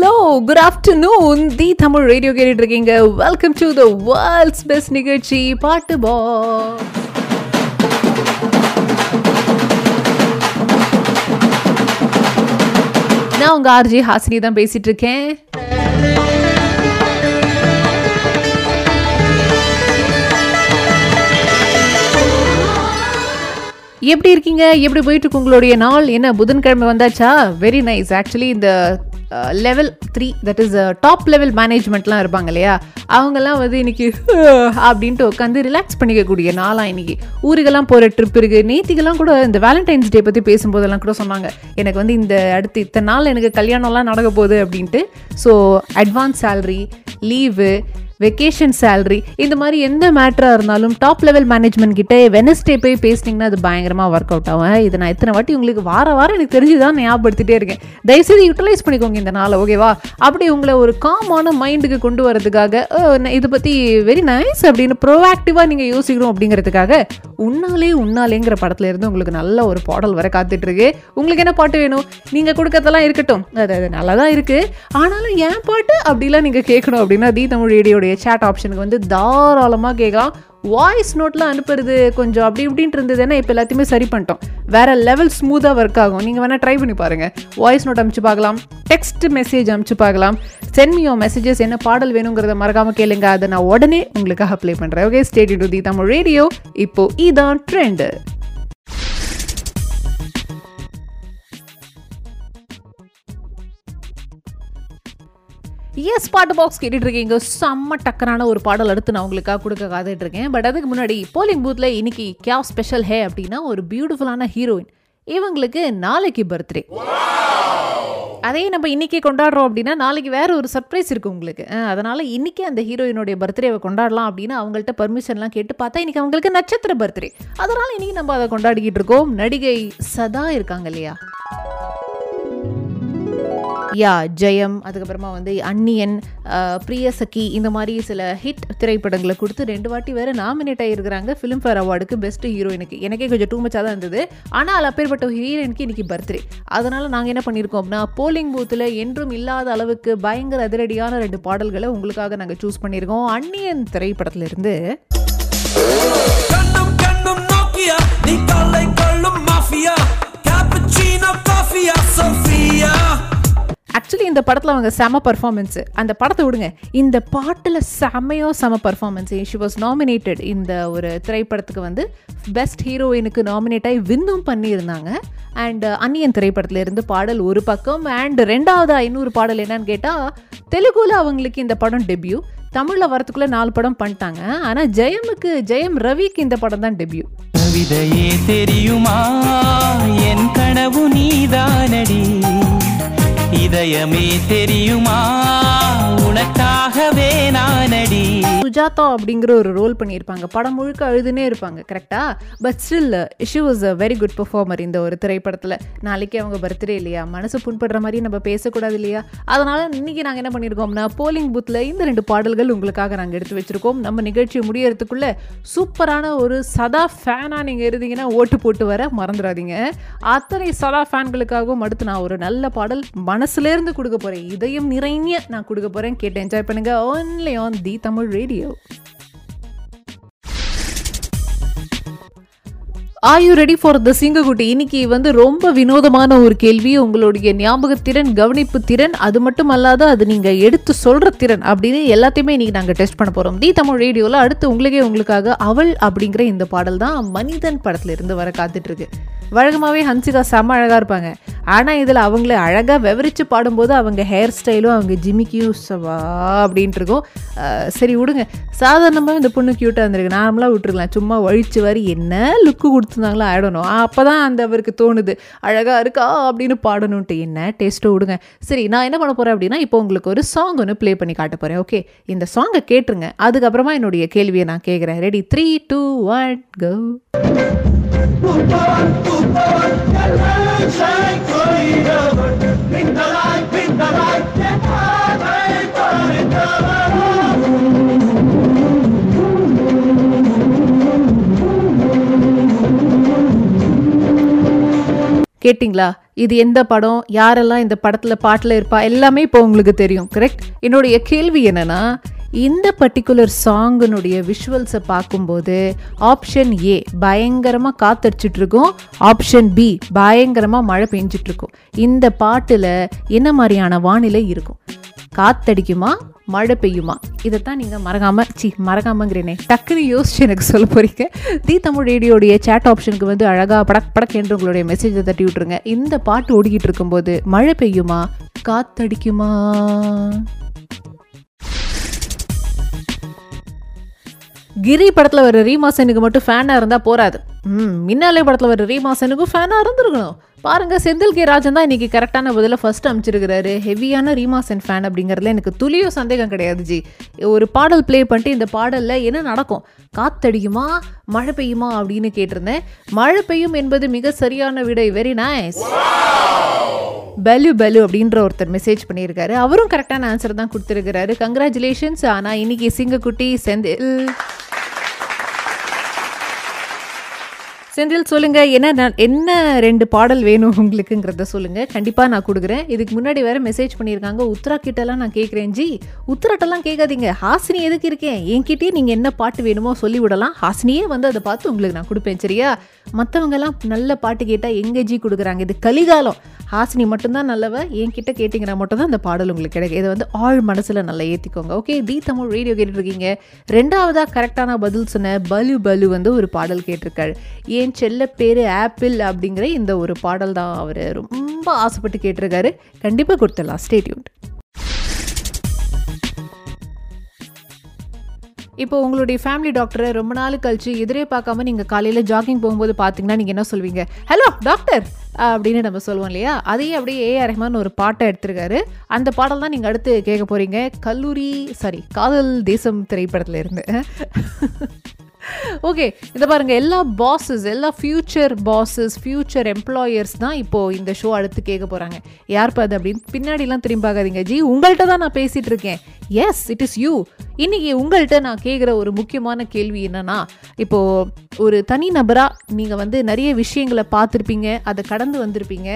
Hello good afternoon the Tamil radio கேட்டுட்டு இருக்கீங்க welcome to the world's best நிகழ்ச்சி பாட்டு பா. நான் உங்க ஆர்ஜி ஹாசினி தான் பேசிட்டு இருக்கேன் எப்படி இருக்கீங்க? எப்படி போயிட்டு இருக்கு உங்களுடைய நாள்? என்ன புதன்கிழமை வந்தாச்சா? வெரி நைஸ் ஆக்சுவலி இந்த level three that is top level மேனேஜ்மெண்ட்லாம் இருப்பாங்க இல்லையா அவங்கெல்லாம் வந்து இன்னைக்கு அப்படின்ட்டு உட்காந்து ரிலாக்ஸ் பண்ணிக்கக்கூடிய நாளாக இன்னைக்கு. ஊருக்கெல்லாம் போகிற ட்ரிப் இருக்குது நேத்திக்கெல்லாம் கூட இந்த வேலண்டைன்ஸ் டே பற்றி பேசும்போதெல்லாம் கூட சொன்னாங்க. எனக்கு வந்து இந்த அடுத்து இத்தனை நாள் எனக்கு கல்யாணம்லாம் நடக்க போகுது அப்படின்ட்டு. So advance salary leave vacation salary இந்த மாதிரி எந்த மேட்டராக இருந்தாலும் டாப் லெவல் மேனேஜ்மெண்ட் கிட்டே வெனஸ்டே போய் பேசினீங்கன்னா அது பயங்கரமாக ஒர்க் அவுட் ஆகும் இது நான் இத்தனை வாட்டி உங்களுக்கு வார வாரம் எனக்கு தெரிஞ்சு தான் ஞாபகப்படுத்திட்டே இருக்கேன். தயவுசெய்து யூட்டிலைஸ் பண்ணிக்கோங்க இந்த நாளை ஓகேவா அப்படி உங்களை ஒரு காமான மைண்டுக்கு கொண்டு வரதுக்காக நான் இதை பற்றி வெரி நைஸ் அப்படின்னு ப்ரோஆக்டிவாக நீங்கள் யோசிக்கணும் அப்படிங்கிறதுக்காக உன்னாலே உன்னாலேங்கிற படத்துல இருந்து உங்களுக்கு நல்ல ஒரு பாடல் வர காத்துட்ருக்கு. உங்களுக்கு என்ன பாட்டு வேணும்? நீங்கள் கொடுக்கறதெல்லாம் இருக்கட்டும். அது அது நல்லா தான் இருக்குது ஆனாலும் ஏன் பாட்டு அப்படிலாம் நீங்கள் கேட்கணும் அப்படின்னா தீ தமிழ் ரேடியோடைய சேட் ஆப்ஷனுக்கு வந்து தாராளமாக கேட்கலாம். வாய்ஸ் நோட்லாம் அனுப்புறது கொஞ்சம் அப்படி இப்படின்ட்டு இருந்ததுன்னா இப்போ எல்லாத்தையுமே சரி பண்ணிட்டோம். வேற லெவல் ஸ்மூத்தாக ஒர்க் ஆகும். நீங்கள் வேணால் ட்ரை பண்ணி பாருங்கள் வாய்ஸ் நோட் அமுச்சு பார்க்கலாம். டெக்ஸ்ட் மெசேஜ் அமுச்சு பார்க்கலாம். சென்ட் மீ மெசேஜஸ் என்ன பாடல் வேணுங்கிறத மறக்காம கேளுங்க. அதை நான் உடனே உங்களுக்காக ப்ளே பண்ணுறேன் okay steady to the Tamil radio இப்போ இதான் ட்ரெண்டு எஸ் பாட்டு பாக்ஸ் கேட்டுட்டு இருக்கீங்க செம்ம டக்கரான ஒரு பாடல் அடுத்து நான் உங்களுக்காக கொடுக்க காத்துட்டு இருக்கேன் பட் அதுக்கு முன்னாடி போலிங் பூத்தில் இன்னைக்கு கியா ஸ்பெஷல் ஹே அப்படின்னா ஒரு பியூட்டிஃபுல்லான ஹீரோயின் இவங்களுக்கு நாளைக்கு பர்த்டே அதே நம்ம இன்னைக்கு கொண்டாடுறோம் அப்படின்னா நாளைக்கு வேற ஒரு சர்ப்ரைஸ் இருக்கு உங்களுக்கு. அதனால இன்னைக்கு அந்த ஹீரோயினுடைய பர்த்டேவை கொண்டாடலாம் அப்படின்னு அவங்கள்ட்ட பர்மிஷன்லாம் கேட்டு பார்த்தா இன்னைக்கு அவங்களுக்கு நட்சத்திர பர்த்டே அதனால இன்னைக்கு நம்ம அதை கொண்டாடிக்கிட்டு இருக்கோம். நடிகை சதா இருக்காங்க இல்லையா? யா ஜெயம் அதுக்கப்புறமா வந்து அன்னியன் அஹ், பிரியசகி இந்த மாதிரி சில ஹிட் திரைப்படங்களை கொடுத்து ரெண்டு வாட்டி வேறு நாமினேட் ஆகியிருக்கிறாங்க ஃபிலிம்ஃபேர் அவார்டுக்கு பெஸ்ட் ஹீரோயினுக்கு எனக்கே கொஞ்சம் டூ மச்சாக தான் இருந்தது. ஆனால் அப்பேற்பட்ட ஹீரோயினுக்கு இன்னைக்கு பர்த்டே அதனால் நாங்கள் என்ன பண்ணியிருக்கோம் அப்படின்னா போலிங் பூத்தில் என்றும் இல்லாத அளவுக்கு பயங்கர அதிரடியான ரெண்டு பாடல்களை உங்களுக்காக நாங்கள் சூஸ் பண்ணியிருக்கோம் அன்னியன் திரைப்படத்திலிருந்து. கண்ணும் கண்ணும் நோக்கியா? நீ தொல்லை கொள்ளும் மாஃபியா? கேப்புச்சீனோ காஃபியா சோஃபியா ஆக்சுவலி இந்த படத்தில் அவங்க செம பர்ஃபார்மன்ஸு அந்த படத்தை விடுங்க. இந்த பாட்டில் செமையோ செம பர்ஃபார்மன்ஸ் ஷி வாஸ் நாமினேட்டட் இந்த ஒரு திரைப்படத்துக்கு வந்து பெஸ்ட் ஹீரோயினுக்கு நாமினேட் ஆகி வின்னும் பண்ணியிருந்தாங்க. அண்ட் uh, அன்னியன் திரைப்படத்தில் இருந்து பாடல் ஒரு பக்கம் அண்ட் ரெண்டாவது ஐநூறு பாடல் என்னன்னு கேட்டால் தெலுங்குல அவங்களுக்கு இந்த படம் டெபியூ தமிழில் வரத்துக்குள்ளே நாலு படம் பண்ணிட்டாங்க. ஆனால் ஜெயமுக்கு ஜெயம் ரவிக்கு இந்த படம் தான் டெபியூ தெரியுமா? என் கனவு நீதானடி. இதயமே தெரியுமா? உனக்காகவே நானடி சுஜாதா அப்படிங்கிற ஒரு ரோல் பண்ணியிருப்பாங்க. படம் முழுக்க அழுதுனே இருப்பாங்க. கரெக்டா but still she was a very good performer இந்த ஒரு திரைப்படத்தில். நாளைக்கு அவங்க பர்த்டே இல்லையா? மனசு புண்படுற மாதிரி நம்ம பேசக்கூடாது இல்லையா? அதனால இன்னைக்கு நாங்கள் என்ன பண்ணியிருக்கோம்னா போலிங் பூத்தில் இந்த ரெண்டு பாடல்கள் உங்களுக்காக நாங்கள் எடுத்து வச்சிருக்கோம். நம்ம நிகழ்ச்சி முடியறதுக்குள்ள சூப்பரான ஒரு சதா ஃபேனாக நீங்கள் இருந்தீங்கன்னா ஓட்டு போட்டு வர மறந்துடாதீங்க. அத்தனை சதா ஃபேன்களுக்காகவும் அடுத்து நான் ஒரு நல்ல பாடல் மனசுலேருந்து கொடுக்க போகிறேன் இதயம் நிறைய நான் கொடுக்க போகிறேன் கேட்டு என்ஜாய் பண்ணுங்கள் only on the Tamil radio. Are you ready for the சிங்கக்குட்டி இன்னைக்கு வந்து ரொம்ப வினோதமான ஒரு கேள்வி. உங்களுடைய ஞாபகத்திறன் கவனிப்பு திறன் அது மட்டும் அல்லாத அது நீங்கள் எடுத்து சொல்கிற திறன் அப்படின்னு எல்லாத்தையுமே இன்றைக்கி நாங்கள் டெஸ்ட் பண்ண போகிறோம் தி தமிழ் ரேடியோவில் அடுத்து உங்களுக்கே உங்களுக்காக அவள் அப்படிங்கிற இந்த பாடல் தான் மனிதன் படத்துலேருந்து வர காத்துட்ருக்கு வழக்கமாகவே ஹன்சிகா செம்ம அழகாக இருப்பாங்க. ஆனால் இதில் அவங்கள அழகாக விவரித்து பாடும்போது அவங்க ஹேர் ஸ்டைலும் அவங்க ஜிமிக்கியும் சவா அப்படின்ட்டு இருக்கும் சரி விடுங்க. சாதாரணமாக இந்த பொண்ணு க்யூட்டாக இருந்திருக்கு. நார்மலாக விட்டுருக்கலாம். சும்மா வழிச்சு வரி என்ன லுக்கு கொடுத்துருந்தாங்களோ ஆடணும் அப்போ தான் அந்த அவருக்கு தோணுது. அழகாக இருக்கா அப்படின்னு பாடணுன்ட்டு. என்ன? டேஸ்ட்டோ விடுங்க. சரி நான் என்ன பண்ண போகிறேன் அப்படின்னா இப்போ உங்களுக்கு ஒரு சாங் ஒன்று ப்ளே பண்ணி காட்ட போகிறேன் ஓகே இந்த சாங்கை கேட்டுருங்க. அதுக்கப்புறமா என்னுடைய கேள்வியை நான் கேட்குறேன் ready three two one go கேட்டிங்களா? இது எந்த படம்? யாரெல்லாம் இந்த படத்தில் பாட்டில் இருப்பா? எல்லாமே இப்போ உங்களுக்கு தெரியும் கரெக்ட் என்னுடைய கேள்வி என்னென்னா இந்த பர்டிகுலர் சாங்கினுடைய விஷுவல்ஸை பார்க்கும்போது ஆப்ஷன் ஏ பயங்கரமாக காத்தடிச்சிட்டு இருக்கும் ஆப்ஷன் பி பயங்கரமாக மழை பெஞ்சிட்டு இந்த பாட்டில் என்ன மாதிரியான வானிலை இருக்கும்? காத்தடிக்குமா? மழை பெய்யுமா? இதைத்தான் நீங்கள் மறக்காமல் சி மறக்காமங்கிறேனே. டக்குன்னு யோசிச்சு எனக்கு சொல்ல போறீங்க. தி தமிழ் ரேடியோடைய சேட் ஆப்ஷனுக்கு வந்து அழகாக படக் படக் என்று உங்களுடைய மெசேஜை தட்டி விட்டுருங்க. இந்த பாட்டு ஓடிக்கிட்டு இருக்கும்போது மழை பெய்யுமா? காத்தடிக்குமா? கிரி படத்தில் வர ரீமாசனுக்கு மட்டும் ஃபேனாக இருந்தால் போராது ம் மின்னாலே படத்தில் வர ரீமாசனுக்கும் ஃபேனாக இருந்திருக்கணும். பாருங்க செந்தில் கே. ராஜன் தான் இன்னைக்கு கரெக்டான பதில ஃபர்ஸ்ட் அமைச்சிருக்கிறாரு. ஹெவியான ரீமாசன் ஃபேன் அப்படிங்கிறதுல எனக்கு துளியோ சந்தேகம் கிடையாது ஜி. ஒரு பாடல் ப்ளே பண்ணிட்டு இந்த பாடலில் என்ன நடக்கும்? காத்தடிக்குமா? மழை பெய்யுமா? அப்படின்னு கேட்டிருந்தேன். மழை பெய்யும் என்பது மிக சரியான விடை. வெரி நைஸ் பலு பலு அப்படின்ற ஒருத்தர் மெசேஜ் பண்ணியிருக்காரு. அவரும் கரெக்டான ஆன்சர் தான் கொடுத்துருக்கிறாரு. கங்க்ராச்சுலேஷன்ஸ் ஆனால் இன்னைக்கு சிங்கக்குட்டி செந்தில். செந்தில் சொல்லுங்க என்ன நான்- என்ன ரெண்டு பாடல் வேணும் உங்களுக்குங்கிறத சொல்லுங்க. கண்டிப்பா நான் கொடுக்குறேன். இதுக்கு முன்னாடி வேற மெசேஜ் பண்ணியிருக்காங்க. உத்ரா கிட்டலாம் நான் கேட்குறேன். ஜி உத்ராட்டெல்லாம் கேட்காதீங்க. ஹாசினி எதுக்கு இருக்கேன்? என்கிட்டயே நீங்க என்ன பாட்டு வேணுமோ சொல்லி விடலாம் ஹாசினியே வந்து அதை பார்த்து உங்களுக்கு நான் கொடுப்பேன். சரியா? மற்றவங்கெல்லாம் நல்ல பாட்டு கேட்டால் எங்கே ஜி கொடுக்குறாங்க? இது கலிகாலம். ஹாசினி மட்டும்தான் நல்லவ என்கிட்ட கேட்டிங்கன்னா மட்டும்தான் அந்த பாடல் உங்களுக்கு கிடைக்கும். இதை வந்து ஆழ் மனசில் நல்லா ஏற்றிக்கோங்க ஓகே தி தமிழ் ரேடியோ கேட்டுட்டு ரெண்டாவதாக கரெக்டான பதில் சொன்ன பலு பலு வந்து ஒரு பாடல் கேட்டிருக்காரு. ஏன் செல்ல பேர் ஆப்பிள் அப்படிங்கிற இந்த ஒரு பாடல் தான் அவர் ரொம்ப ஆசைப்பட்டு கேட்டிருக்காரு. கண்டிப்பாக கொடுத்துடலாம். ஸ்டேட்யூன் இப்போ உங்களுடைய ஃபேமிலி டாக்டரை ரொம்ப நாள் கழிச்சு எதிரே பார்க்காம நீங்கள் காலையில் ஜாகிங் போகும்போது பார்த்தீங்கன்னா நீங்கள் என்ன சொல்வீங்க? ஹலோ டாக்டர் அப்படின்னு நம்ம சொல்லுவோம் இல்லையா? அதையே அப்படியே ஏஆர் ரஹ்மான் ஒரு பாட்டை எடுத்திருக்காரு. அந்த பாடல் தான் நீங்கள் அடுத்து கேட்க போகிறீங்க கல்லூரி சாரி காதல் தேசம் திரைப்படத்தில் இருந்து ஓகே இதை பாருங்க. எல்லா பாஸஸ் எல்லா ஃப்யூச்சர் பாஸஸ் ஃப்யூச்சர் எம்ப்ளாயர்ஸ் தான் இப்போ இந்த ஷோ அடுத்து கேட்க போறாங்க. யார் பாது அப்படின்னு பின்னாடிலாம் திரும்பி பார்க்காதீங்க. ஜி உங்கள்கிட்ட தான் நான் பேசிட்டு இருக்கேன். எஸ் இட் இஸ் யூ இன்றைக்கி உங்கள்கிட்ட நான் கேட்குற ஒரு முக்கியமான கேள்வி என்னென்னா இப்போது ஒரு தனி நபராக நீங்கள் வந்து நிறைய விஷயங்களை பார்த்துருப்பீங்க அதை கடந்து வந்திருப்பீங்க.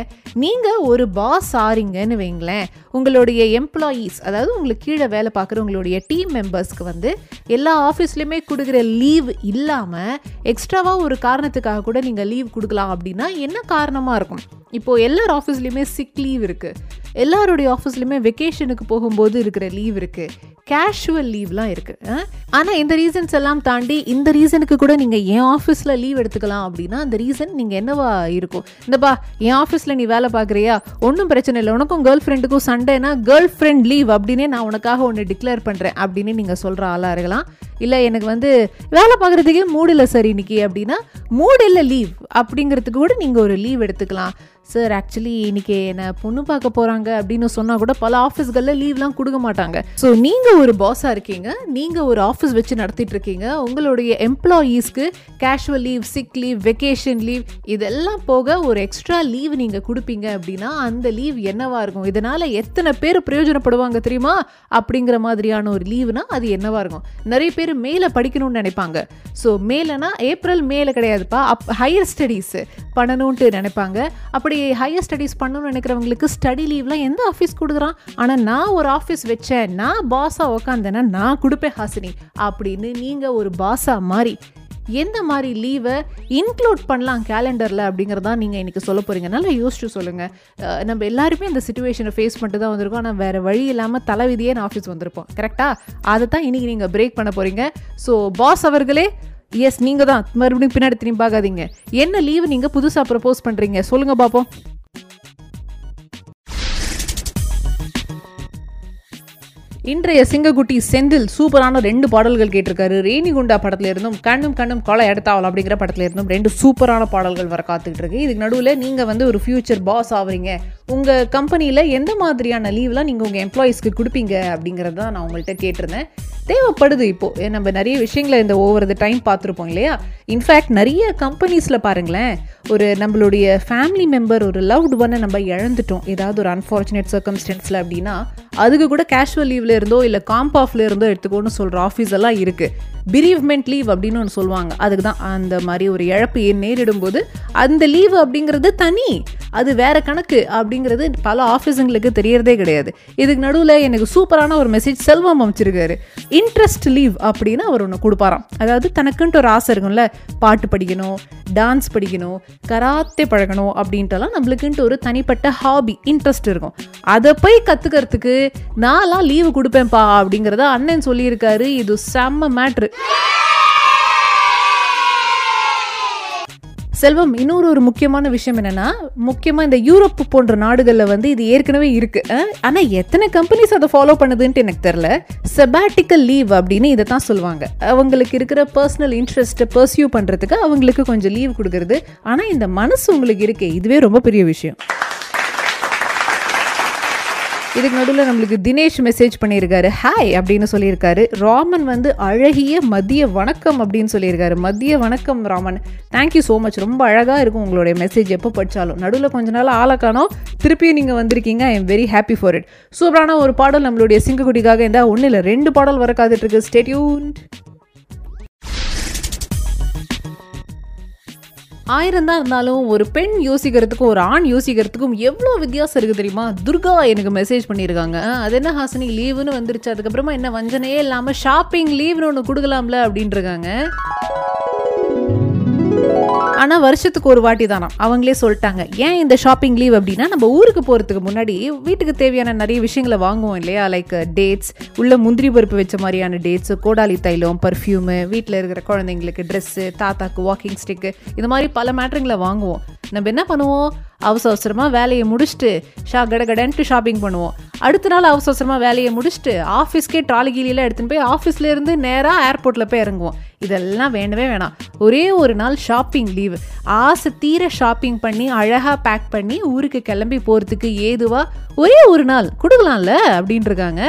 நீங்கள் ஒரு பாஸ் ஆறீங்கன்னு வைங்களேன். உங்களுடைய எம்ப்ளாயீஸ் அதாவது உங்களுக்கு கீழே வேலை பார்க்குற உங்களுடைய டீம் மெம்பர்ஸ்க்கு வந்து எல்லா ஆஃபீஸ்லேயுமே கொடுக்குற லீவ் இல்லாமல் எக்ஸ்ட்ராவாக ஒரு காரணத்துக்காக கூட நீங்கள் லீவ் கொடுக்கலாம் அப்படின்னா என்ன காரணமாக இருக்கும்? இப்போது எல்லார் ஆஃபீஸ்லேயுமே சிக் லீவ் இருக்குது எல்லாருடைய ஆஃபீஸ்லையுமே வெக்கேஷனுக்கு போகும்போது இருக்கிற லீவ் இருக்குது கேஷுவல் லீவ்லாம் இருக்குது ஆனால் இந்த ரீசன்ஸ் எல்லாம் தாண்டி இந்த ரீசனுக்கு கூட நீங்கள் என் ஆஃபீஸில் லீவ் எடுத்துக்கலாம் அப்படின்னா அந்த ரீசன் நீங்கள் என்னவா இருக்கும்? இந்தப்பா என் ஆஃபீஸில் நீ வேலை பார்க்குறியா? ஒன்றும் பிரச்சனை இல்லை. உனக்கும் கேர்ள் ஃப்ரெண்டுக்கும் சண்டேனா கேர்ள் ஃப்ரெண்ட் லீவ் அப்படின்னே நான் உனக்காக ஒன்று டிக்ளேர் பண்ணுறேன் அப்படின்னு நீங்கள் சொல்கிற ஆளாக இருக்கலாம். இல்லை எனக்கு வந்து வேலை பார்க்குறதுக்கே மூடில் சார் இன்னைக்கு அப்படின்னா மூடில் இல்லை லீவ் அப்படிங்கிறதுக்கு கூட நீங்கள் ஒரு லீவ் எடுத்துக்கலாம். சார் ஆக்சுவலி இன்னைக்கு என்னை பொண்ணு பார்க்க போகிறாங்க அப்படின்னு சொன்னால் கூட பல ஆஃபீஸ்களில் லீவ்லாம் கொடுக்க மாட்டாங்க. ஸோ நீங்கள் ஒரு பாஸாக இருக்கீங்க நீங்கள் ஒரு ஆஃபீஸ் வச்சு நடத்திட்டு இருக்கீங்க உங்களுடைய எம்ப்ளாயீஸ்க்கு casual leave sick leave vacation leave இதெல்லாம் போக ஒரு எக்ஸ்ட்ரா லீவ் நீங்கள் கொடுப்பீங்க அப்படின்னா அந்த லீவ் என்னவாக இருக்கும்? இதனால் எத்தனை பேர் பிரயோஜனப்படுவாங்க தெரியுமா? அப்படிங்கிற மாதிரியான ஒரு லீவுனா அது என்னவாக இருக்கும்? நிறைய பேர் மேலே படிக்கணும்னு நினைப்பாங்க. ஸோ மேலேனா ஏப்ரல் மேலே கிடையாதுப்பா. அப் ஹையர் ஸ்டடீஸ் பண்ணணும்ட்டு நினைப்பாங்க. அப்படி ஹையர் ஸ்டடீஸ் பண்ணணும்னு நினைக்கிறவங்களுக்கு ஸ்டடி லீவ்லாம் எந்த ஆஃபீஸ் கொடுக்குறான்? ஆனால் நான் ஒரு ஆஃபீஸ் வச்சேன். நான் பாஸாக உக்காந்தேன்னா நான் கொடுப்பேன் ஹாசினி. அப்படின்னு நீங்கள் ஒரு பாஸாக மாதிரி எந்த மாதிரி லீவை இன்க்ளூட் பண்ணலாம் கேலண்டரில் அப்படிங்கிறதா நீங்கள் இன்றைக்கி சொல்ல போகிறீங்க நல்லா யோசிச்சு சொல்லுங்கள் நம்ம எல்லாருமே இந்த சுச்சுவேஷனை ஃபேஸ் பண்ணிட்டு தான் வந்திருக்கோம். ஆனால் வேறு வழி இல்லாமல் தலைவிதியே நான் ஆஃபீஸ் வந்திருப்போம். கரெக்டாக அதை தான் இன்றைக்கி நீங்கள் பிரேக் பண்ண போகிறீங்க ஸோ பாஸ் அவர்களே எஸ் நீங்கள் தான். மறுபடியும் பின்னாடி திரும்பி பார்க்காதீங்க. என்ன லீவு நீங்கள் புதுசாக ப்ரப்போஸ் பண்ணுறீங்க சொல்லுங்கள் பார்ப்போம் இன்றைய சிங்கக்குட்டி செந்தில் சூப்பரான ரெண்டு பாடல்கள் கேட்டிருக்காரு. ரேணிகுண்டா படத்துல இருந்தும் கண்ணும் கண்ணும் கொலை எடுத்தாவல் அப்படிங்கிற படத்துல இருந்தும் ரெண்டு சூப்பரான பாடல்கள் வர காத்துக்கிட்டு இருக்கு இதுக்கு நடுவில் நீங்கள் வந்து ஒரு ஃபியூச்சர் பாஸ் ஆவறீங்க. உங்கள் கம்பெனியில் எந்த மாதிரியான லீவ்லாம் நீங்கள் உங்கள் எம்ப்ளாயீஸ்க்கு கொடுப்பீங்க அப்படிங்கிறது தான் நான் உங்கள்கிட்ட கேட்டிருந்தேன். தேவைப்படுது இப்போ. நம்ம நிறைய விஷயங்களை இந்த ஓவர் த டைம் பார்த்துருப்போம் இல்லையா? இன்ஃபேக்ட் நிறைய கம்பெனிஸில் பாருங்களேன் ஒரு நம்மளுடைய ஃபேமிலி மெம்பர் ஒரு லவ்டு ஒன்னை நம்ம இழந்துட்டோம். ஏதாவது ஒரு அன்ஃபார்ச்சுனேட் சர்க்கம்ஸ்டன்ஸில் அப்படின்னா அதுக்கு கூட கேஷுவல் லீவ்ல இருந்தோ இல்லை காம்ப் ஆஃப்ல இருந்தோ எடுத்துக்கோன்னு சொல்கிற ஆஃபீஸ் எல்லாம் இருக்குது பிரீவ்மெண்ட் லீவ் அப்படின்னு ஒன்று சொல்லுவாங்க. அதுக்கு தான் அந்த மாதிரி ஒரு இழப்பு நேரிடும் போது அந்த லீவு அப்படிங்கிறது தனி. அது வேற கணக்கு அப்படிங்கிறது பல ஆஃபீஸுங்களுக்கு தெரியறதே கிடையாது. இதுக்கு நடுவில் எனக்கு சூப்பரான ஒரு மெசேஜ் செல்வம் அமைச்சிருக்காரு. இன்ட்ரெஸ்ட் லீவ் அப்படின்னு அவர் ஒன்று கொடுப்பாராம். அதாவது தனக்குன்ட்டு ஒரு ஆசை இருக்கும்ல பாட்டு படிக்கணும் டான்ஸ் படிக்கணும் கராத்தே பழகணும் அப்படின்ட்டுலாம் நம்மளுக்குன்ட்டு ஒரு தனிப்பட்ட ஹாபி இன்ட்ரெஸ்ட் இருக்கும். அதை போய் கற்றுக்கிறதுக்கு நான்லாம் லீவு கொடுப்பேன்ப்பா அப்படிங்கிறத அண்ணன் சொல்லியிருக்காரு. இது செம்ம மேட்ரு செல்வம் இன்னொரு ஒரு முக்கியமான விஷயம் என்னென்னா முக்கியமாக இந்த யூரோப் போன்ற நாடுகளில் வந்து இது ஏற்கனவே இருக்குது ஆனால் எத்தனை கம்பெனிஸ் அதை ஃபாலோ பண்ணுதுன்ட்டு எனக்கு தெரியல. செபாட்டிக்கல் லீவ் அப்படின்னு இதை தான் சொல்லுவாங்க. அவங்களுக்கு இருக்கிற பர்சனல் இன்ட்ரெஸ்ட்டை பர்சியூ பண்ணுறதுக்கு அவங்களுக்கு கொஞ்சம் லீவ் கொடுக்குறது. ஆனால் இந்த மனசு உங்களுக்கு இருக்கே இதுவே ரொம்ப பெரிய விஷயம். இதுக்கு நடுவில் நம்மளுக்கு தினேஷ் மெசேஜ் பண்ணியிருக்காரு. ஹாய் அப்படின்னு சொல்லியிருக்காரு. ராமன் வந்து அழகிய மதிய வணக்கம் அப்படின்னு சொல்லியிருக்காரு. மதிய வணக்கம் ராமன். தேங்க்யூ ஸோ மச் ரொம்ப அழகாக இருக்கும் உங்களுடைய மெசேஜ் எப்போ படித்தாலும் நடுவில் கொஞ்ச நாள் ஆளை காணோம். திருப்பியும் நீங்கள் வந்திருக்கீங்க. I am very happy for it சூப்பரான ஒரு பாடல் நம்மளுடைய சிங்ககுடிக்காக இருந்தால் ஒன்றும் இல்லை ரெண்டு பாடல் வர காத்துட்டு ஸ்டேட்யூன் ஆயிரம் தான் இருந்தாலும் ஒரு பெண் யோசிக்கிறதுக்கும் ஒரு ஆண் யோசிக்கிறதுக்கும் எவ்வளோ வித்தியாசம் இருக்குது தெரியுமா? துர்கா எனக்கு மெசேஜ் பண்ணியிருக்காங்க. அது என்ன ஹாசினி லீவுன்னு வந்துருச்சு. அதுக்கப்புறமா என்ன வஞ்சனையே இல்லாமல் ஷாப்பிங் லீவ்னு ஒன்று கொடுக்கலாம்ல அப்படின்ட்டு இருக்காங்க. ஆனால் வருஷத்துக்கு ஒரு வாட்டி தானா? அவங்களே சொல்லிட்டாங்க ஏன் இந்த ஷாப்பிங் லீவ் அப்படின்னா நம்ம ஊருக்கு போகிறதுக்கு முன்னாடி வீட்டுக்கு தேவையான நிறைய விஷயங்களை வாங்குவோம் இல்லையா? லைக் டேட்ஸ் உள்ள முந்திரி பருப்பு வச்ச மாதிரியான டேட்ஸ் கோடாலி தைலம் பர்ஃப்யூமு வீட்டில் இருக்கிற குழந்தைங்களுக்கு ட்ரெஸ்ஸு தாத்தாக்கு வாக்கிங் ஸ்டிக்கு இந்த மாதிரி பல மேட்ருங்களை வாங்குவோம். நம்ம என்ன பண்ணுவோம்? அவசர அவசரமாக வேலையை முடிச்சுட்டு ஷா கடகடன்ட்டு ஷாப்பிங் பண்ணுவோம். அடுத்த நாள் அவசர அவசரமாக வேலையை முடிச்சுட்டு ஆஃபீஸ்க்கே ட்ராலி கீழியில் எடுத்துன்னு போய் ஆஃபீஸ்லேருந்து நேராக ஏர்போர்ட்டில் போய் இறங்குவோம். இதெல்லாம் வேண்டவே வேணாம். ஒரே ஒரு நாள் ஷாப் ஷாப்பிங் லீவ். ஆசை தீர ஷாப்பிங் பண்ணி அழகாக பேக் பண்ணி ஊருக்கு கிளம்பி போகிறதுக்கு ஏதுவா ஒரே ஒரு நாள் கொடுக்கலாம்ல? அப்படின்ட்டுருக்காங்க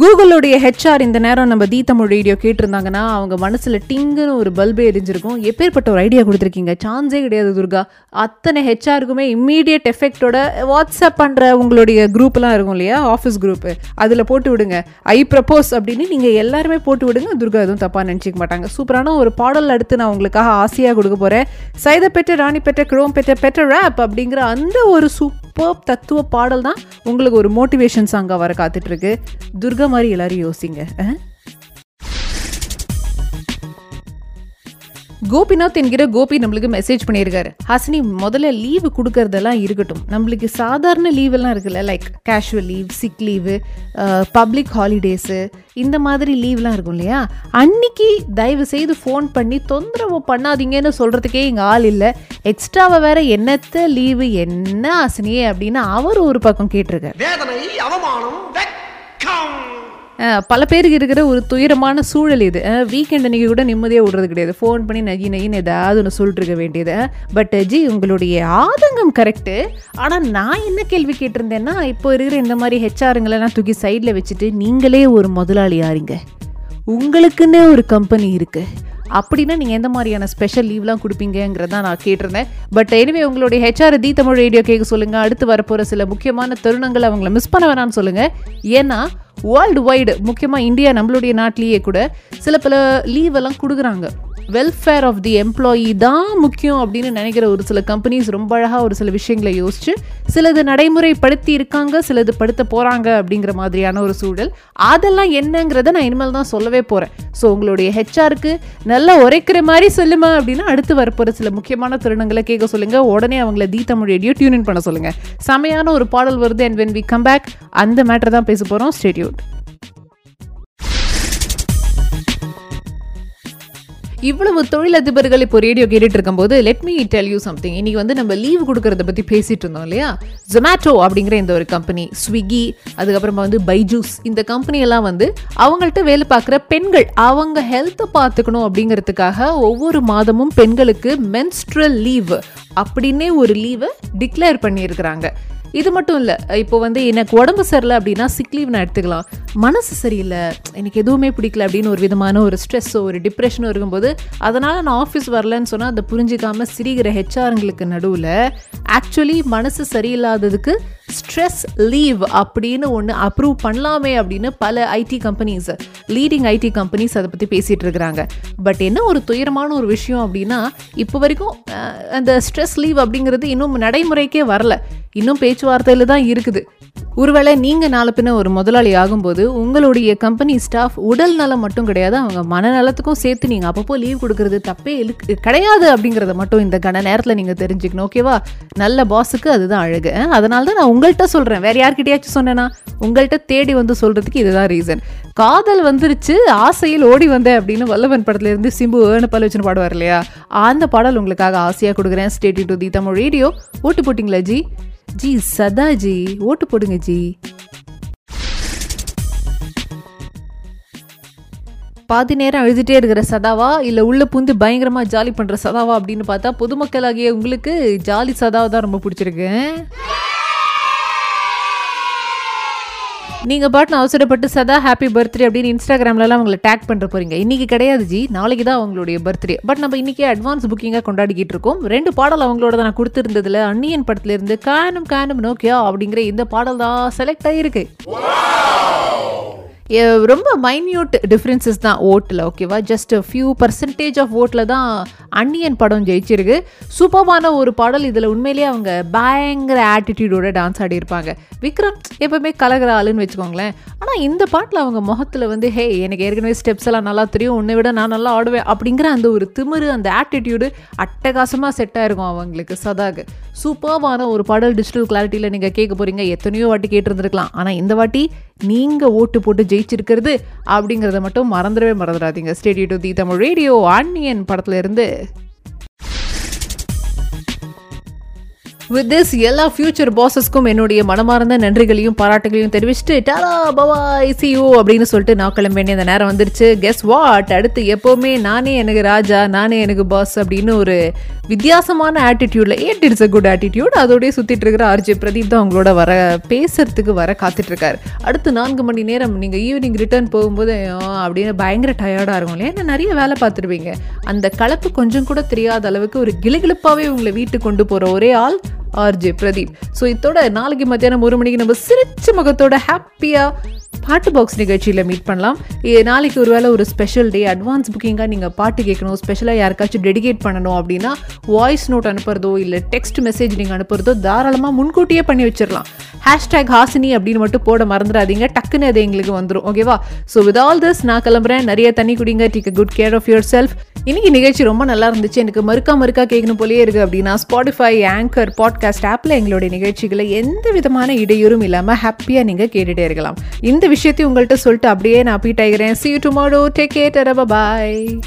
கூகுளுடைய ஹெச்ஆர் இந்த நேரம் நம்ம தி தமிழ் ரேடியோ கேட்டிருந்தாங்கன்னா அவங்க மனசில் டிங்குன்னு ஒரு பல்பே எரிஞ்சிருக்கும். எப்பேற்பட்ட ஒரு ஐடியா கொடுத்துருக்கீங்க? சான்ஸே கிடையாது துர்கா. அத்தனை ஹெச்ஆருக்குமே இம்மீடியட் எஃபெக்டோட வாட்ஸ்அப் பண்ணுற உங்களுடைய குரூப்லாம் இருக்கும் இல்லையா? ஆஃபீஸ் குரூப்பு அதில் போட்டு விடுங்க. ஐ ப்ரப்போஸ் அப்படின்னு நீங்கள் எல்லாருமே போட்டு விடுங்க. துர்கா எதுவும் தப்பாக நினச்சிக்க மாட்டாங்க. சூப்பரான ஒரு பாடல் அடுத்து நான் உங்களுக்காக ஆசையாக கொடுக்க போறேன். சைதப்பெற்ற ராணிப்பெற்ற குரோம் பெற்ற பெற்ற ரேப் அப்படிங்கிற அந்த ஒரு சூப் சூப்பர் தத்துவ பாடல் தான் உங்களுக்கு ஒரு மோட்டிவேஷன் சாங்காக வர காத்துட்ருக்கு துர்கா மாதிரி எல்லோரும் யோசிங்க. கோபிநாத் என்கிற கோபி நம்மளுக்கு மெசேஜ் பண்ணியிருக்காரு. ஹாசினி முதல்ல லீவு கொடுக்கறதெல்லாம் இருக்கட்டும். நம்மளுக்கு சாதாரண லீவெல்லாம் இருக்குல்ல like casual leave sick leave public holidays இந்த மாதிரி லீவ்லாம் இருக்கும் இல்லையா? அன்னைக்கு தயவு செய்து ஃபோன் பண்ணி தொந்தரவு பண்ணாதீங்கன்னு சொல்கிறதுக்கே இங்கே ஆள் இல்லை. எக்ஸ்ட்ராவை வேற என்னத்த லீவு என்ன ஹாசினியே அப்படின்னு அவர் ஒரு பக்கம் கேட்டிருக்காரு. பல பேருக்கு இருக்கிற ஒரு துயரமான சூழல் இது. வீக்கெண்ட் அன்னைக்கு கூட நிம்மதியாக விடுறது கிடையாது. ஃபோன் பண்ணி நகி நகின்னு ஏதாவது ஒன்று சொல்லிட்டு இருக்க வேண்டியது. பட் ஜி உங்களுடைய ஆதங்கம் கரெக்டு ஆனால் நான் என்ன கேள்வி கேட்டிருந்தேன்னா இப்போ இருக்கிற இந்த மாதிரி ஹெச்ஆருங்களெல்லாம் தூக்கி சைடில் வச்சுட்டு நீங்களே ஒரு முதலாளி ஆறீங்க. உங்களுக்குன்னே ஒரு கம்பெனி இருக்குது அப்படின்னா நீங்கள் எந்த மாதிரியான ஸ்பெஷல் லீவ்லாம் கொடுப்பீங்கிறத நான் கேட்டிருந்தேன். பட் எனிவே உங்களுடைய ஹெச்ஆர் தி தமிழ் ரேடியோ கேட்க சொல்லுங்கள் அடுத்து வரப்போகிற சில முக்கியமான தருணங்களை அவங்கள மிஸ் பண்ண வேணாம்னு சொல்லுங்கள் ஏன்னா வேர்ல்டு வைடு முக்கியமாக இந்தியா நம்மளுடைய நாட்டிலேயே கூட சில பல லீவ் எல்லாம் கொடுக்குறாங்க. வெல்ஃபேர் ஆஃப் தி எம்ப்ளாயி தான் முக்கியம் அப்படின்னு நினைக்கிற ஒரு சில கம்பெனிஸ் ரொம்ப அழகாக ஒரு சில விஷயங்களை யோசிச்சு சிலது நடைமுறைப்படுத்தி இருக்காங்க சிலது படுத்த போகிறாங்க அப்படிங்கிற மாதிரியான ஒரு சூழல். அதெல்லாம் என்னங்கிறத நான் இனிமேல் தான் சொல்லவே போகிறேன் ஸோ உங்களுடைய ஹெச்ஆருக்கு நல்லா உரைக்கிற மாதிரி சொல்லுமா அப்படின்னா அடுத்து வரப்போகிற சில முக்கியமான தருணங்களை கேட்க சொல்லுங்கள் உடனே அவங்கள தி தமிழ் ரேடியோ டியூன் பண்ண சொல்லுங்கள் செமையான ஒரு பாடல் வருது and when we come back அந்த மேட்டர் தான் பேச போகிறோம் ஸ்டேடியூட் இவ்வளவு தொழிலதிபர்கள் இப்போ ரேடியோ கேட்டுட்டு இருக்கும்போது let me tell you something இன்னைக்கு வந்து நம்ம லீவ் கொடுக்கறத பற்றி பேசிட்டு இருந்தோம் இல்லையா? ஜொமேட்டோ அப்படிங்கிற இந்த ஒரு கம்பெனி ஸ்விக்கி அதுக்கப்புறமா வந்து பைஜூஸ் இந்த கம்பெனியெல்லாம் வந்து அவங்கள்ட்ட வேலை பார்க்குற பெண்கள் அவங்க ஹெல்த்தை பார்த்துக்கணும் அப்படிங்கிறதுக்காக ஒவ்வொரு மாதமும் பெண்களுக்கு மென்ஸ்ட்ரல் லீவ் அப்படின்னே ஒரு லீவை டிக்ளேர் பண்ணியிருக்கிறாங்க. இது மட்டும் இல்லை இப்போ வந்து எனக்கு உடம்பு சரியில்லை அப்படின்னா சிக் லீவ் நான் எடுத்துக்கலாம். மனசு சரியில்லை எனக்கு எதுவுமே பிடிக்கல அப்படின்னு ஒரு விதமான ஒரு ஸ்ட்ரெஸ்ஸோ ஒரு டிப்ரெஷனோ இருக்கும்போது அதனால் நான் ஆஃபீஸ் வரலன்னு சொன்னால் அதை புரிஞ்சிக்காமல் சிரிக்கிற ஹெச்ஆருங்களுக்கு நடுவில் ஆக்சுவலி மனசு சரியில்லாததுக்கு ஸ்ட்ரெஸ் லீவ் அப்படின்னு ஒன்று அப்ரூவ் பண்ணலாமே அப்படின்னு பல IT companies leading IT companies அதை பற்றி பேசிகிட்டு இருக்கிறாங்க. பட் என்ன ஒரு துயரமான ஒரு விஷயம் அப்படின்னா இப்போ வரைக்கும் அந்த ஸ்ட்ரெஸ் லீவ் அப்படிங்கிறது இன்னும் நடைமுறைக்கே வரல. இன்னும் பேச்சுவார்த்தையில் தான் இருக்குது. ஒருவேளை நீங்கள் நாளை பின்ன ஒரு முதலாளி ஆகும்போது உங்களுடைய கம்பெனி ஸ்டாஃப் உடல் நலம் மட்டும் கிடையாது அவங்க மனநலத்துக்கும் சேர்த்து நீங்கள் அப்பப்போ லீவ் கொடுக்கறது தப்பே கிடையாது அப்படிங்கிறத மட்டும் இந்த கன நேரத்தில் நீங்கள் தெரிஞ்சுக்கணும் ஓகேவா நல்ல பாஸுக்கு அதுதான் அழகு. அதனால தான் நான் உங்கள்கிட்ட சொல்கிறேன் வேற யார்கிட்டயாச்சும் சொன்னேன்னா உங்கள்கிட்ட தேடி வந்து சொல்கிறதுக்கு இதுதான் ரீசன் காதல் வந்துருச்சு ஆசையில் ஓடி வந்தேன் அப்படின்னு வல்லவன் படத்துல இருந்து சிம்பு ஏன பல வச்சுன்னு பாடுவார் இல்லையா? அந்த பாடல் உங்களுக்காக ஆசையாக கொடுக்குறேன். Steady to the Tamil radio ஓட்டு போட்டிங்களா ஜி? ஜி சதா ஜி ஓட்டு போடுங்க ஜி. பாதி நேரம் எழுதிட்டே இருக்கிற சதாவா இல்லை உள்ள புந்து பயங்கரமாக ஜாலி பண்ணுற சதாவா அப்படின்னு பார்த்தா பொதுமக்களாகிய உங்களுக்கு ஜாலி சதாவை தான் ரொம்ப பிடிச்சிருக்கு. நீங்கள் பாட்டு அவசரப்பட்டு சதா ஹாப்பி பர்த்டே அப்படின்னு இன்ஸ்டாகிராம்லலாம் அவங்களை டேக் பண்ணுற போகிறீங்க இன்றைக்கி கிடையாது ஜி. நாளைக்கு தான் அவங்களுடைய பர்த்டே பட் நம்ம இன்றைக்கே அட்வான்ஸ் புக்கிங்காக கொண்டாடிக்கிட்டு இருக்கோம். ரெண்டு பாடல் அவங்களோட நான் கொடுத்துருந்ததில். அன்னியன் படத்துலேருந்து காணும் காணும் நோக்கியா அப்படிங்கிற இந்த பாடல் தான் செலக்ட் ஆகிருக்கு ரொம்ப மைன்யூட் டிஃப்ரென்சஸ் தான் ஓட்டில் ஓகேவா ஜஸ்ட் ஃபியூ பர்சன்டேஜ் ஆஃப் ஓட்டில் தான் அன்னியன் படம் ஜெயிச்சிருக்கு. சூப்பர்மான ஒரு பாடல். இதில் உண்மையிலேயே அவங்க பயங்கர ஆட்டிடியூடோட டான்ஸ் ஆடியிருப்பாங்க. விக்ரம் எப்பவுமே கலகிற ஆளுன்னு வச்சுக்கோங்களேன். ஆனால் இந்த பாட்டில் அவங்க முகத்தில் வந்து ஹே எனக்கு ஏற்கனவே ஸ்டெப்ஸ் எல்லாம் நல்லா தெரியும். உன்னை விட நான் நல்லா ஆடுவேன். அப்படிங்கிற அந்த ஒரு திமிரு அந்த ஆட்டிடியூடு அட்டகாசமாக செட் ஆயிருக்கும் அவங்களுக்கு சதாகு சூப்பர்வான ஒரு பாடல். டிஜிட்டல் கிளாரிட்டியில் நீங்கள் கேட்க போகிறீங்க எத்தனையோ வாட்டி கேட்டிருந்துருக்கலாம். ஆனால் இந்த வாட்டி நீங்கள் ஓட்டு போட்டு ஜெயிச்சிருக்கிறது அப்படிங்கிறத மட்டும் மறந்துடவே மறந்துடாதீங்க. Steady to the Tamil radio Anniyan படத்துல வித் திஸ் எல்லா ஃபியூச்சர் பாசஸ்க்கும் என்னுடைய மனமார்ந்த நன்றிகளையும் பாராட்டுகளையும் தெரிவிச்சுட்டு டாலா பவாய் சி யூ அப்படின்னு சொல்லிட்டு நான் கிளம்ப வேண்டிய அந்த நேரம் வந்துருச்சு. கெஸ் வாட் அடுத்து எப்போவுமே நானே எனக்கு ராஜா நானே எனக்கு பாஸ் அப்படின்னு ஒரு வித்தியாசமான ஆட்டிடியூடில் ஏட் இட்ஸ் அ குட் ஆட்டிடியூட் அதோடய சுற்றிட்டு இருக்கிற ஆர்ஜே பிரதீப் தான் அவங்களோட வர பேசுறதுக்கு வர காத்துட்ருக்காரு. அடுத்து நான்கு மணி நேரம் நீங்கள் ஈவினிங் ரிட்டர்ன் போகும்போது அப்படின்னு பயங்கர டயர்டாக இருக்கும் இல்லையா? ஏன்னா நிறைய வேலை பார்த்துருவீங்க. அந்த கலப்பு கொஞ்சம் கூட தெரியாத அளவுக்கு ஒரு கிளுகிளுப்பாவே உங்களை வீட்டுக்கு கொண்டு போகிற ஒரே ஆள் ஆர்ஜே பிரதீப். ஸோ இதோட நாளைக்கு மத்தியானம் ஒரு மணிக்கு நம்ம சிரிச்ச முகத்தோட ஹாப்பியாக பாட்டு பாக்ஸ் நிகழ்ச்சியில் மீட் பண்ணலாம். நாளைக்கு ஒருவேளை ஒரு ஸ்பெஷல் டே அட்வான்ஸ் புக்கிங்காக நீங்கள் பாட்டு கேட்கணும் ஸ்பெஷலாக யாருக்காச்சும் டெடிகேட் பண்ணணும் அப்படின்னா வாய்ஸ் நோட் அனுப்புறதோ இல்லை டெக்ஸ்ட் மெசேஜ் நீங்கள் அனுப்புறதோ தாராளமாக முன்கூட்டியே பண்ணி வச்சிடலாம். ஹேஷ்டேக் ஹாசினி அப்படின்னு மட்டும் போட மறந்துடாதீங்க. டக்குன்னு அது எங்களுக்கு வந்துடும் ஓகேவா ஸோ வித் ஆல் திஸ் நான் கிளம்புறேன். நிறைய தண்ணி குடிங்க. Take good care of yourself இன்னைக்கு நிகழ்ச்சி ரொம்ப நல்லா இருந்துச்சு. எனக்கு மறுக்கா மறுக்கா கேட்கணும் போலேயே இருக்கு அப்படின்னா ஸ்பாட்டிஃபை ஆங்கர் பாட்காஸ்ட் ஆப்பில் எங்களுடைய நிகழ்ச்சிகளை எந்த விதமான இடையூறும் இல்லாமல் ஹாப்பியாக நீங்கள் கேட்டுட்டே இருக்கலாம். இந்த விஷயத்தையும் உங்கள்கிட்ட சொல்லிட்டு அப்படியே நான் பீட் ஆகிறேன் see you tomorrow take care bye